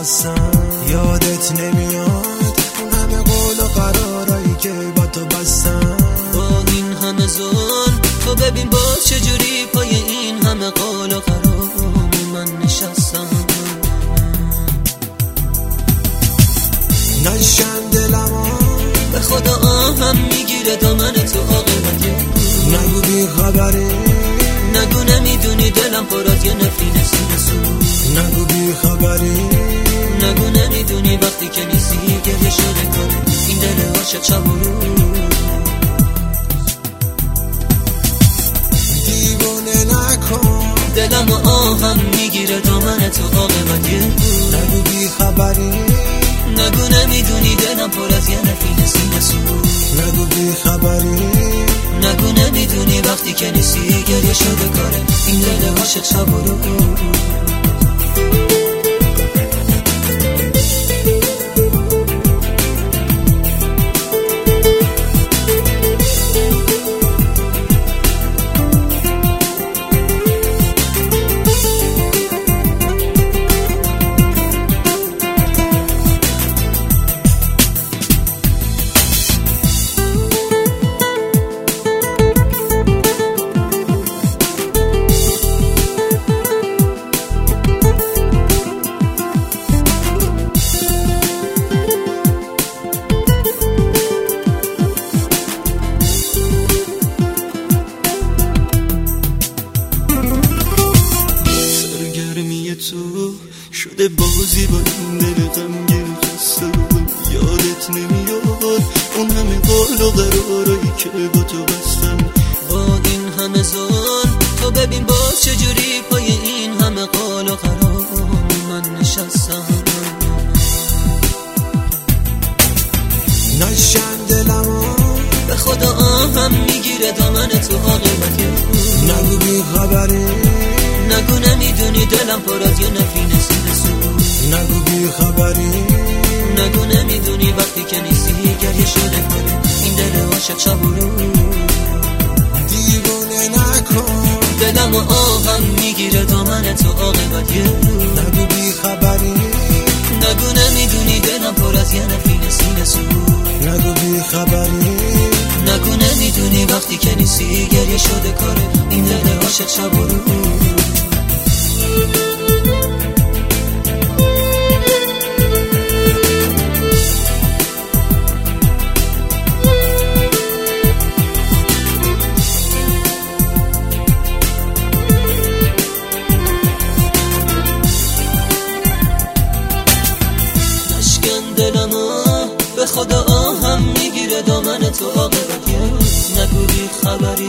نشستم یادت نمیاد اون همه قول و قرارایی که با تو بستم. با این همه زن تو ببین باز چجوری پای این همه قول و قرار من نشستم. نشن دلم به خدا آهم می‌گیره دامن تو آقابتی نگو بی خبری. نگو نمی‌دونی دلم پر از یه نفرین سو نگو بی خبری. نگو نمی‌دونی وقتی که نیستی گریه شده کنه این دل عاشق شب و دیوونه نکن. دلم و آهم می‌گیره دامن تو آقابتی نگو بی خبری. نگو نمی‌دونی دلم پر از یه نفرین سو نگو بی خبری. نگو نمی‌دونی وقتی که نیستی گریه شده کاره این دل عاشق شده بازی با این دل غمگین خسته یادت نمیاد اون همه قول و قرارایی که با تو بستم. با این همه زن تو ببین باز چجوری پای این همه قول و قرار من نشستم. نشن دلم. به خدا آهم می‌گیره دامن تو آقابتی نگو بی خبری. نگو نمی‌دونی دلم پر از یه سو نگو بی خبری. نگو نمی‌دونی وقتی که نیستی گریه شده کنه این دل عاشق شب و رو دیوونه نکن. دلم و آهم می‌گیره دامن تو آقابت یه نگو بی خبری. نگو نمی‌دونی دلم پر از یه نفرین سینه سو نگو بی خبری. نگو نمی‌دونی وقتی که نیستی گریه شده کاره این دل عاشق شب خدا آهم می‌گیره دامن تو آقابت نگو بی خبری